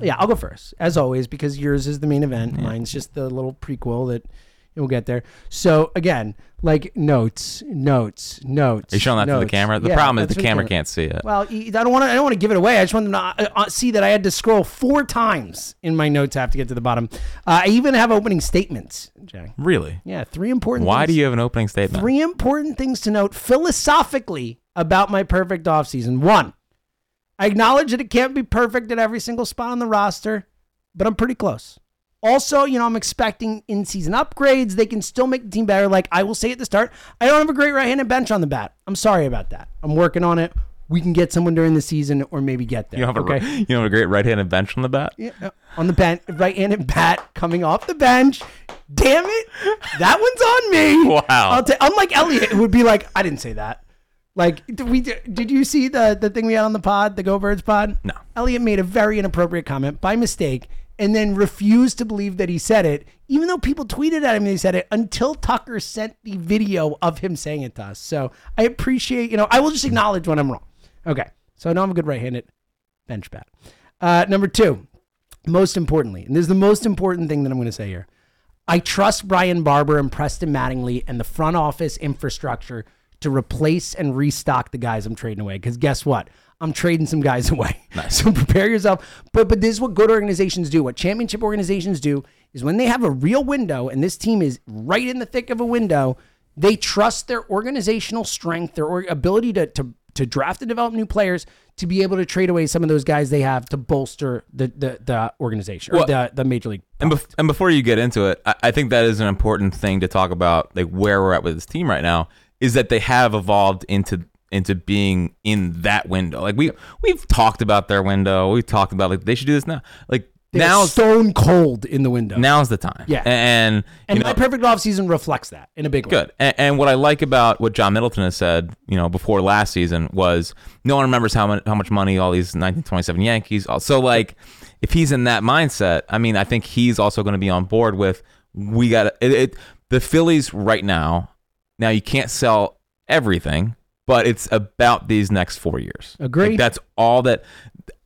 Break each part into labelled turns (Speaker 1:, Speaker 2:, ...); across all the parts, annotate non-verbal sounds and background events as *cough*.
Speaker 1: Yeah, I'll go first, as always, because yours is the main event. Mine's just the little prequel that we'll get there. So again, like notes, notes, notes.
Speaker 2: Are you showing that to the camera? The
Speaker 1: Yeah,
Speaker 2: problem is the camera can't see it.
Speaker 1: Well, I don't want to. I don't want to give it away. I just want them to uh, uh, see that I had to scroll four times in my notes. I have to get to the bottom. Uh, I even have opening statements, Jack.
Speaker 2: really?
Speaker 1: Yeah, three important.
Speaker 2: Why
Speaker 1: things,
Speaker 2: do you have an opening statement?
Speaker 1: Three important things to note philosophically about my perfect offseason. One, I acknowledge that it can't be perfect at every single spot on the roster, but I'm pretty close. Also, you know, I'm expecting in season upgrades. They can still make the team better. Like I will say at the start, I don't have a great right handed bench on the bat. I'm sorry about that. I'm working on it. We can get someone during the season or maybe get there.
Speaker 2: You don't have a
Speaker 1: okay?
Speaker 2: you don't have a great right-handed bench on the bat.
Speaker 1: Yeah, uh, on the bench, right-handed bat coming off the bench. Damn it, that one's on me.
Speaker 2: Wow.
Speaker 1: I'll ta- unlike Elliot, who would be like, I didn't say that. Like, did we did you see the the thing we had on the pod, the Go Birds pod?
Speaker 2: No.
Speaker 1: Elliot made a very inappropriate comment by mistake, and then refused to believe that he said it, even though people tweeted at him he said it until Tucker sent the video of him saying it to us. So I appreciate, you know, I will just acknowledge when I'm wrong. Okay, so I know I'm a good right-handed bench bat. Uh, number two, most importantly, and this is the most important thing that I'm going to say here. I trust Brian Barber and Preston Mattingly and the front office infrastructure to replace and restock the guys I'm trading away. Because guess what? I'm trading some guys *laughs* away. So prepare yourself. But but this is what good organizations do. What championship organizations do is when they have a real window, and this team is right in the thick of a window, they trust their organizational strength, their or- ability to to to draft and develop new players to be able to trade away some of those guys they have to bolster the the, the organization or
Speaker 2: Well,
Speaker 1: the, the major league.
Speaker 2: And, bef- and before you get into it, I-, I think that is an important thing to talk about, like where we're at with this team right now, is that they have evolved into into being in that window. Like we we've talked about their window. We've talked about like they should do this now. Like now's
Speaker 1: stone cold in the window.
Speaker 2: now's the time.
Speaker 1: Yeah.
Speaker 2: and
Speaker 1: and
Speaker 2: know,
Speaker 1: my perfect offseason reflects that in a big way.
Speaker 2: Good. And, and what I like about what John Middleton has said, you know, before last season was no one remembers how much how much money all these 1927 Yankees. So like, if he's in that mindset, I mean, I think he's also going to be on board with we got it, it. The Phillies right now. Now you can't sell everything, but it's about these next four years.
Speaker 1: Agree.
Speaker 2: Like, that's all that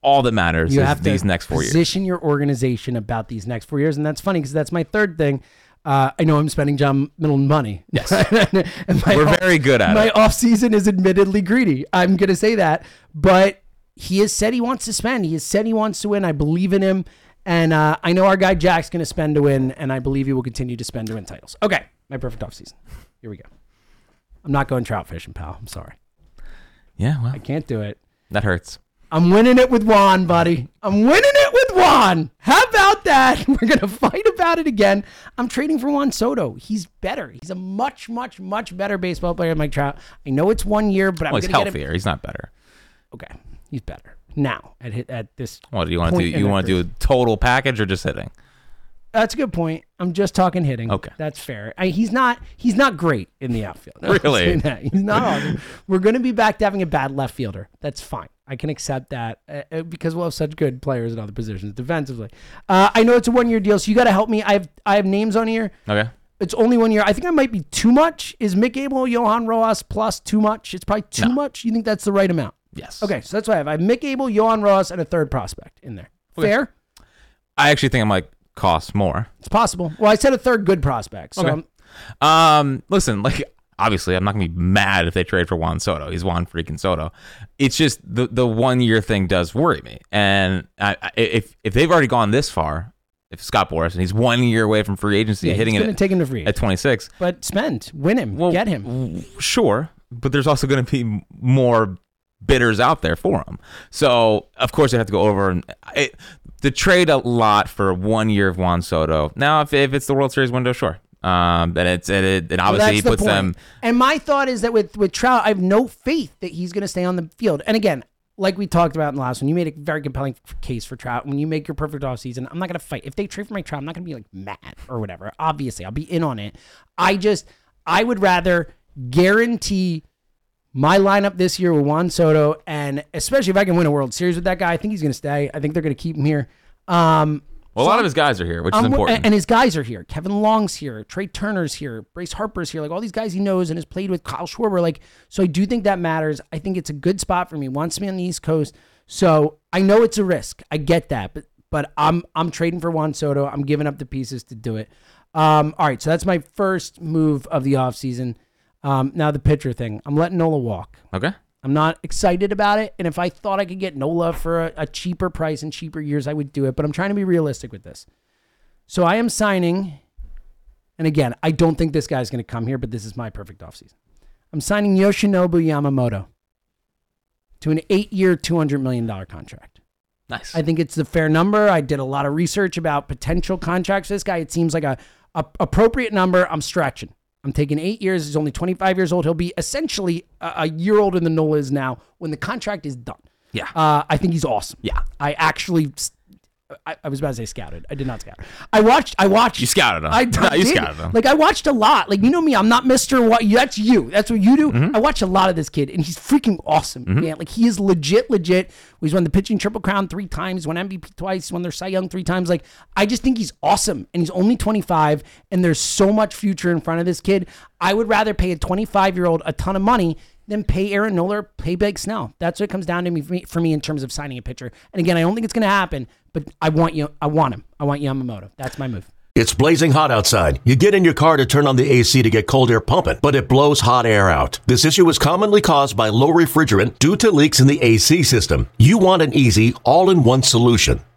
Speaker 2: all that matters
Speaker 1: You
Speaker 2: is
Speaker 1: have to
Speaker 2: these next four years.
Speaker 1: position your organization about these next four years, and that's funny because that's my third thing. Uh, I know I'm spending John Middleton money.
Speaker 2: Yes. *laughs* We're
Speaker 1: off-
Speaker 2: very good at
Speaker 1: my
Speaker 2: it.
Speaker 1: My off season is admittedly greedy. I'm gonna say that, but he has said he wants to spend. He has said he wants to win. I believe in him, and uh, I know our guy Jack's gonna spend to win, and I believe he will continue to spend to win titles. Okay, my perfect off season. Here we go. I'm not going trout fishing, pal. I'm sorry.
Speaker 2: Yeah, well,
Speaker 1: I can't do it.
Speaker 2: that hurts.
Speaker 1: I'm winning it with Juan, buddy. I'm winning it with Juan. How about that? *laughs* We're going to fight about it again. I'm trading for Juan Soto. He's better. He's a much, much, much better baseball player than Mike Trout. I know it's one year, but I'm
Speaker 2: Well,
Speaker 1: going
Speaker 2: he's
Speaker 1: to get him.
Speaker 2: healthier. He's not better.
Speaker 1: Okay, he's better. now at at this.
Speaker 2: What do you want to do?
Speaker 1: in
Speaker 2: You want to do a total package or just hitting?
Speaker 1: That's a good point. I'm just talking hitting.
Speaker 2: Okay.
Speaker 1: that's fair. I, he's not. He's not great in the outfield. I'm
Speaker 2: Really?
Speaker 1: He's not. awesome. *laughs* We're going to be back to having a bad left fielder. That's fine. I can accept that uh, uh, because we'll have such good players in other positions defensively. Uh, I know it's a one year deal, so you got to help me. I have I have names on here.
Speaker 2: Okay.
Speaker 1: It's only one year. I think I might be too much. Is Mick Abel, Johan Rojas plus too much? It's probably too
Speaker 2: No.
Speaker 1: much. You think that's the right amount?
Speaker 2: Yes.
Speaker 1: Okay, so that's what I have. I have Mick Abel, Johan Rojas, and a third prospect in there. Fair?
Speaker 2: I actually think I'm might cost more.
Speaker 1: It's possible. Well, I said a third good prospect. So
Speaker 2: Okay. Um, listen, like obviously, I'm not gonna be mad if they trade for Juan Soto. He's Juan freaking Soto. It's just the the one year thing does worry me. And I, I, if if they've already gone this far, if Scott Boras and he's one year away from free agency,
Speaker 1: yeah,
Speaker 2: hitting it
Speaker 1: take him to free.
Speaker 2: at 26,
Speaker 1: but spend, win him,
Speaker 2: well,
Speaker 1: get him.
Speaker 2: Sure, but there's also going to be more bidders out there for him. So of course they have to go over and it, the trade a lot for one year of Juan Soto. Now, if, if it's the World Series window, sure. Um, and it's and it, and
Speaker 1: Well,
Speaker 2: obviously
Speaker 1: the
Speaker 2: puts
Speaker 1: point.
Speaker 2: them.
Speaker 1: And my thought is that with with Trout, I have no faith that he's going to stay on the field. And again, like we talked about in the last one, you made a very compelling case for Trout. When you make your perfect off season, I'm not going to fight. If they trade for my Trout, I'm not going to be like mad or whatever. Obviously, I'll be in on it. I just, I would rather guarantee my lineup this year with Juan Soto, and especially if I can win a World Series with that guy, I think he's going to stay. I think they're going to keep him here. Um,
Speaker 2: Well, a lot of his guys are here, which is
Speaker 1: I'm-
Speaker 2: important.
Speaker 1: And, and his guys are here. Kevin Long's here. Trea Turner's here. Bryce Harper's here. Like all these guys he knows and has played with Kyle Schwarber. Like, so I do think that matters. I think it's a good spot for me. Wants me on the East Coast. So I know it's a risk. I get that. But but I'm I'm trading for Juan Soto. I'm giving up the pieces to do it. Um, all right, so that's my first move of the offseason. Um, now the pitcher thing. I'm letting Nola walk.
Speaker 2: okay.
Speaker 1: I'm not excited about it. And if I thought I could get Nola for a, a cheaper price in cheaper years, I would do it. But I'm trying to be realistic with this. So I am signing, and again, I don't think this guy's going to come here, but this is my perfect offseason. I'm signing Yoshinobu Yamamoto to an eight year, $200 million contract.
Speaker 2: Nice.
Speaker 1: I think it's the fair number. I did a lot of research about potential contracts for this guy. It seems like a, a appropriate number. I'm stretching. I'm taking eight years. He's only 25 years old. He'll be essentially a, a year older than Nola is now when the contract is done.
Speaker 2: yeah.
Speaker 1: Uh, I think he's awesome.
Speaker 2: yeah.
Speaker 1: I actually, I, I was about to say scouted. I did not scout. I watched. I watched.
Speaker 2: You scouted him.
Speaker 1: I,
Speaker 2: No,
Speaker 1: I
Speaker 2: you
Speaker 1: did.
Speaker 2: scouted him.
Speaker 1: Like I watched a lot. Like you know me, I'm not Mister. What that's you. That's what you do.
Speaker 2: Mm-hmm.
Speaker 1: I watch a lot of this kid, and he's freaking awesome, man. Like he is legit, legit. He's won the pitching triple crown three times, won MVP twice, won their Cy Young three times. Like I just think he's awesome, and he's only 25, and there's so much future in front of this kid. I would rather pay a 25 year old a ton of money than pay Aaron Nola, pay Blake Snell. That's what it comes down to me for, me for me in terms of signing a pitcher. And again, I don't think it's going to happen, but I want you. I want him. I want Yamamoto. That's my move.
Speaker 3: It's blazing hot outside. You get in your car to turn on the AC to get cold air pumping, but it blows hot air out. This issue is commonly caused by low refrigerant due to leaks in the AC system. You want an easy, all in one solution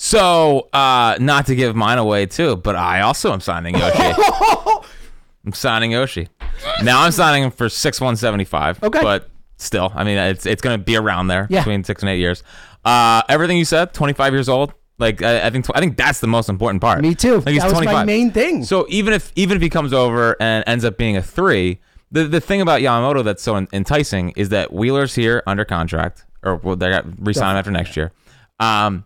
Speaker 2: So, uh, not to give mine away too, but I also am signing Yoshi. *laughs* I'm signing Yoshi. Now I'm signing him for six one seventy five.
Speaker 1: Okay.
Speaker 2: But still, I mean, it's it's going to be around there
Speaker 1: Yeah.
Speaker 2: between six and eight years. Uh, everything you said, 25 years old. Like I, I think I think that's the most important part.
Speaker 1: Me too.
Speaker 2: Like he's
Speaker 1: That was my
Speaker 2: 25.
Speaker 1: main thing.
Speaker 2: So even if even if he comes over and ends up being a three, the the thing about Yamamoto that's so enticing is that Wheeler's here under contract, or well, they got re-sign him after next year. Um,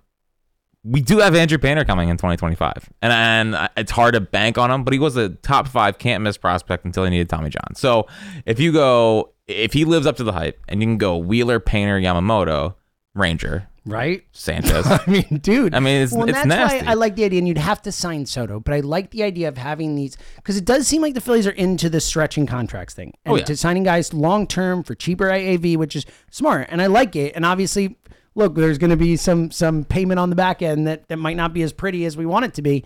Speaker 2: we do have Andrew Painter coming in 2025, and and it's hard to bank on him, but he was a top five can't miss prospect until he needed Tommy John. So if you go, if he lives up to the hype, and you can go Wheeler, Painter, Yamamoto, Ranger,
Speaker 1: right?
Speaker 2: Sanchez. *laughs*
Speaker 1: I mean, dude.
Speaker 2: I mean, it's-
Speaker 1: well,
Speaker 2: it's
Speaker 1: that's
Speaker 2: nasty.
Speaker 1: why I like the idea, and you'd have to sign Soto, but I like the idea of having these because it does seem like the Phillies are into the stretching contracts thing oh, and
Speaker 2: Oh, yeah.
Speaker 1: to signing guys long term for cheaper AAV, which is smart, and I like it. And obviously, look, there's going to be some some payment on the back end that that might not be as pretty as we want it to be.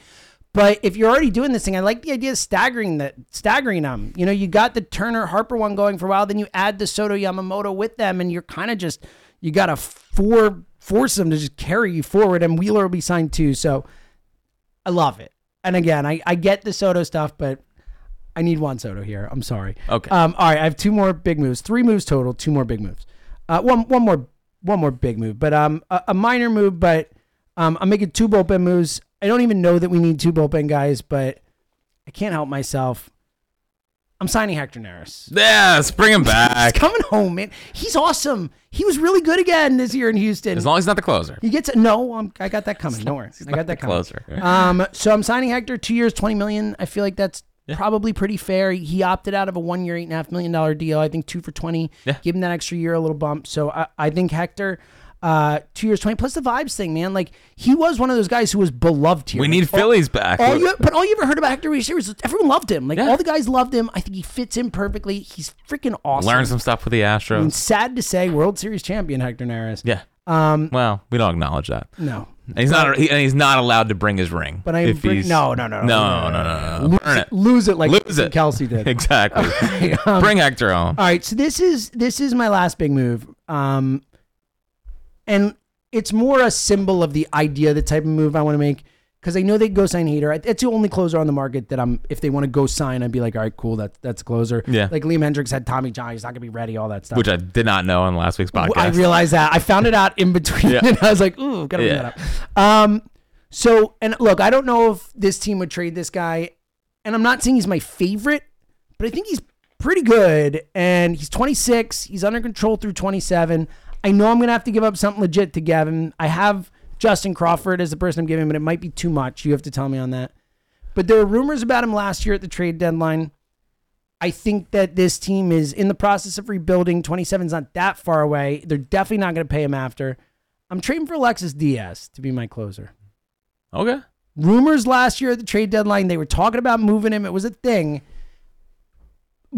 Speaker 1: But if you're already doing this thing, I like the idea of staggering that, staggering them. You know, you got the Turner Harper one going for a while, then you add the Soto Yamamoto with them, and you're kind of just you got to four force them to just carry you forward, and Wheeler will be signed too. So I love it. And again, I, I get the Soto stuff, but I need Juan Soto here. I'm sorry.
Speaker 2: Okay.
Speaker 1: Um. All right. I have two more big moves. Three moves total. Two more big moves. Uh. One. One more. One more big move. But um. A, a minor move. But um. I'm making two bullpen moves. I don't even know that we need two bullpen guys, but I can't help myself. I'm signing Hector Neris.
Speaker 2: yes, bring him *laughs* back.
Speaker 1: He's coming home, man. He's awesome. He was really good again this year in Houston.
Speaker 2: As long as he's not the closer.
Speaker 1: He gets no. I'm, I got that coming. *laughs* Don't worry. I got that coming.
Speaker 2: Closer.
Speaker 1: Um, so I'm signing Hector two years, twenty million. I feel like that's probably pretty fair. He opted out of a one year, eight and a half million dollar deal. I think two for twenty.
Speaker 2: Yeah.
Speaker 1: Give him that extra year, a little bump. So I, I think Hector, uh, two years, twenty plus the vibes thing, man. Like he was one of those guys who was beloved here.
Speaker 2: We
Speaker 1: Like,
Speaker 2: need
Speaker 1: all-
Speaker 2: Phillies back.
Speaker 1: All you, but all you ever heard about Hector Neris was everyone loved him. Like
Speaker 2: Yeah.
Speaker 1: all the guys loved him. I think he fits in perfectly. He's freaking awesome.
Speaker 2: Learn some stuff with the
Speaker 1: I mean,
Speaker 2: Astros.
Speaker 1: sad to say, World Series champion Hector Neris.
Speaker 2: Yeah.
Speaker 1: Um,
Speaker 2: Well, we don't acknowledge that.
Speaker 1: no.
Speaker 2: And he's not. He, and he's not allowed to bring his ring.
Speaker 1: But I bring,
Speaker 2: he's-
Speaker 1: no, no, no,
Speaker 2: no, no, no, no, no.
Speaker 1: Lose it,
Speaker 2: it.
Speaker 1: lose it like
Speaker 2: Lose it.
Speaker 1: Kelsey did. *laughs*
Speaker 2: Exactly. *laughs*
Speaker 1: Um,
Speaker 2: bring Hector home.
Speaker 1: All right, so this is this is my last big move, um, and it's more a symbol of the idea, the type of move I want to make. Because I know they go sign Hader. It's the only closer on the market that I'm. If they want to go sign, I'd be like, all right, cool. That's that's a closer.
Speaker 2: Yeah.
Speaker 1: Like Liam Hendriks had Tommy John. He's not gonna be ready. All that stuff.
Speaker 2: Which I did not know on last week's podcast.
Speaker 1: I realized that. I found it out in between,
Speaker 2: Yeah. *laughs*
Speaker 1: and I was like, "Ooh, gotta bring
Speaker 2: Yeah.
Speaker 1: that up." Um, so and look, I don't know if this team would trade this guy, and I'm not saying he's my favorite, but I think he's pretty good. And he's 26. He's under control through 27. I know I'm gonna have to give up something legit to Gavin. I have Justin Crawford as the person I'm giving, but it might be too much. You have to tell me on that. But there were rumors about him last year at the trade deadline. I think that this team is in the process of rebuilding. 27 is not that far away. They're definitely not going to pay him after. I'm trading for Alexis Diaz to be my closer.
Speaker 2: Okay.
Speaker 1: Rumors last year at the trade deadline, they were talking about moving him. It was a thing.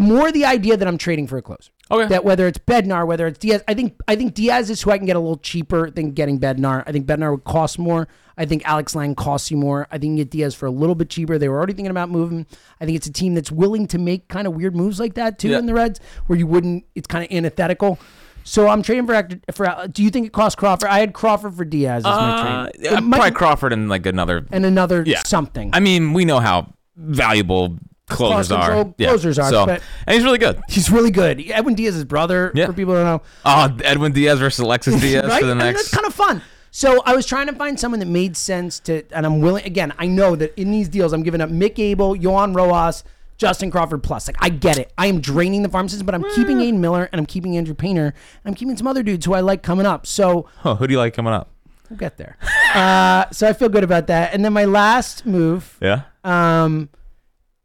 Speaker 1: More the idea that I'm trading for a closer.
Speaker 2: Okay.
Speaker 1: That whether it's Bednar, whether it's Diaz, I think I think Diaz is who I can get a little cheaper than getting Bednar. I think Bednar would cost more. I think Alex Lang costs you more. I think you get Diaz for a little bit cheaper. They were already thinking about moving. I think it's a team that's willing to make kind of weird moves like that too
Speaker 2: Yeah.
Speaker 1: in the Reds, where you wouldn't. It's kind of antithetical. So I'm trading for for. Do you think it costs Crawford? I had Crawford for Diaz as my
Speaker 2: Uh,
Speaker 1: trade. It might-
Speaker 2: probably Crawford and like another.
Speaker 1: and another
Speaker 2: Yeah.
Speaker 1: something.
Speaker 2: I mean, we know how valuable closers are.
Speaker 1: control closers are,
Speaker 2: So, and he's really good.
Speaker 1: He's really good. Edwin Diaz, Diaz's brother,
Speaker 2: Yeah.
Speaker 1: for people who don't know.
Speaker 2: Oh, Edwin Diaz versus Alexis *laughs* Diaz
Speaker 1: right?
Speaker 2: for the next.
Speaker 1: that's kind of fun. So I was trying to find someone that made sense to, and I'm willing. Again, I know that in these deals, I'm giving up Mick Abel, Johan Rojas, Justin Crawford plus. Like I get it. I am draining the farm system, but I'm keeping Aidan Miller and I'm keeping Andrew Painter and I'm keeping some other dudes who I like coming up. So
Speaker 2: oh, who do you like coming up?
Speaker 1: we'll get there. *laughs* uh, so I feel good about that. And then my last move.
Speaker 2: Yeah.
Speaker 1: Um,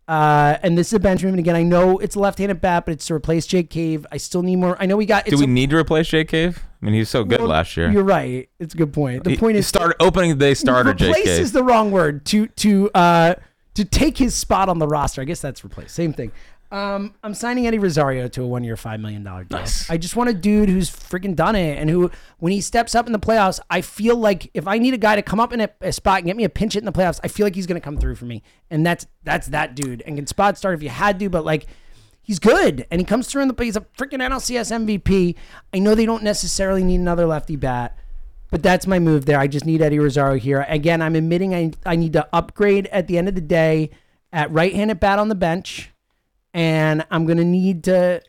Speaker 1: uh, and this is a bench move. And again, I know it's a left-handed bat, but it's to replace Jake Cave. I still need more. I know we got.
Speaker 2: Do we
Speaker 1: a-
Speaker 2: need to replace Jake Cave? I mean, he was so good
Speaker 1: well,
Speaker 2: last year.
Speaker 1: You're right. It's a good point. The
Speaker 2: He-
Speaker 1: point is
Speaker 2: start opening the day starter
Speaker 1: replace
Speaker 2: Cave.
Speaker 1: is the wrong word to to uh to take his spot on the roster. I guess that's replace. Same thing. Um, I'm signing Eddie Rosario to a one-year, five million dollar deal.
Speaker 2: Nice.
Speaker 1: I just want a dude who's freaking done it, and who, when he steps up in the playoffs, I feel like if I need a guy to come up in a, a spot and get me a pinch hit in the playoffs, I feel like he's going to come through for me, and that's that's that dude. And can spot start if you had to, but like he's good, and he comes through in the. He's a freaking NLCS MVP. I know they don't necessarily need another lefty bat. But that's my move there. I just need Eddie Rosario here. Again, I'm admitting I, I need to upgrade at the end of the day at right-handed bat on the bench, and I'm gonna need to,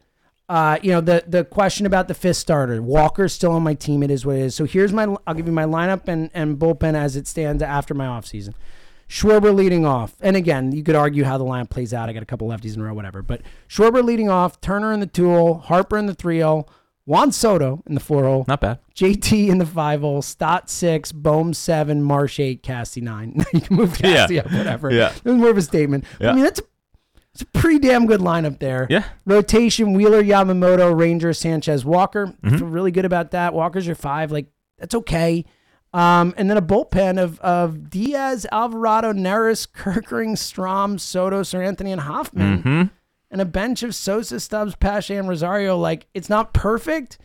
Speaker 1: uh, you know, the the question about the fifth starter. Walker's still on my team. It is what it is. So here's my. I'll give you my lineup and and bullpen as it stands after my offseason. Schwarber leading off, and again, you could argue how the lineup plays out. I got a couple lefties in a row, whatever. But Schwarber leading off, Turner in the two hole, Harper in the three hole, Juan Soto in the four hole,
Speaker 2: Not bad.
Speaker 1: JT in the five hole, Stott six, Bohm seven, Marsh eight, Cassie nine. *laughs* you can move Cassie
Speaker 2: Yeah.
Speaker 1: up, whatever.
Speaker 2: Yeah.
Speaker 1: It was more of a statement.
Speaker 2: Yeah.
Speaker 1: I mean, that's a, it's a pretty damn good lineup there.
Speaker 2: Yeah.
Speaker 1: Rotation: Wheeler, Yamamoto, Ranger, Sanchez, Walker.
Speaker 2: Mm-hmm.
Speaker 1: Feel really good about that. Walker's your five. Like That's okay. Um, and then a bullpen of of Diaz, Alvarado, Neris, Kerkering, Strahm, Soto, Seranthony, and Hoffman.
Speaker 2: Mm-hmm.
Speaker 1: And a bench of Sosa, Stubbs, Pache, and Rosario. Like it's not perfect.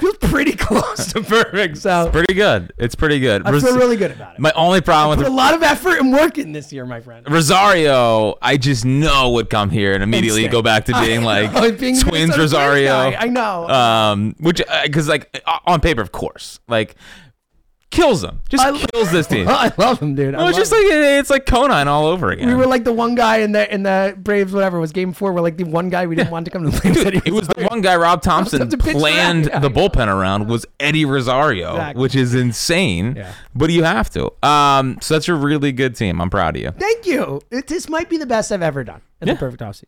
Speaker 1: Feels pretty *laughs* close to perfect. So
Speaker 2: Pretty good. It's pretty good.
Speaker 1: I
Speaker 2: Ros-
Speaker 1: feel really good about it.
Speaker 2: My only problem
Speaker 1: Put
Speaker 2: with
Speaker 1: a lot of effort and work in this year, my friend.
Speaker 2: Rosario, I just know would come here and immediately
Speaker 1: stay.
Speaker 2: go back to *laughs* being
Speaker 1: I
Speaker 2: like
Speaker 1: know, being
Speaker 2: twins Rosario.
Speaker 1: I know.
Speaker 2: Um, which because like uh, on paper, of course, like kills them, just
Speaker 1: I-
Speaker 2: kills this team. *laughs*
Speaker 1: I love him, dude. I
Speaker 2: it's just like it's like Conine all over again.
Speaker 1: we were like the one guy in the in the Braves, whatever was game four. We're like the one guy we didn't *laughs* want to come to the Braves. he
Speaker 2: it was the one guy Rob *laughs* Thompson
Speaker 1: Thompson
Speaker 2: planned.
Speaker 1: Yeah,
Speaker 2: the bullpen around was Eddie Rosario,
Speaker 1: Exactly.
Speaker 2: which is insane.
Speaker 1: Yeah.
Speaker 2: But you have to. Um, so that's a really good team. I'm proud of you.
Speaker 1: Thank you. It, this might be the best I've ever done in
Speaker 2: Yeah.
Speaker 1: the perfect offseason.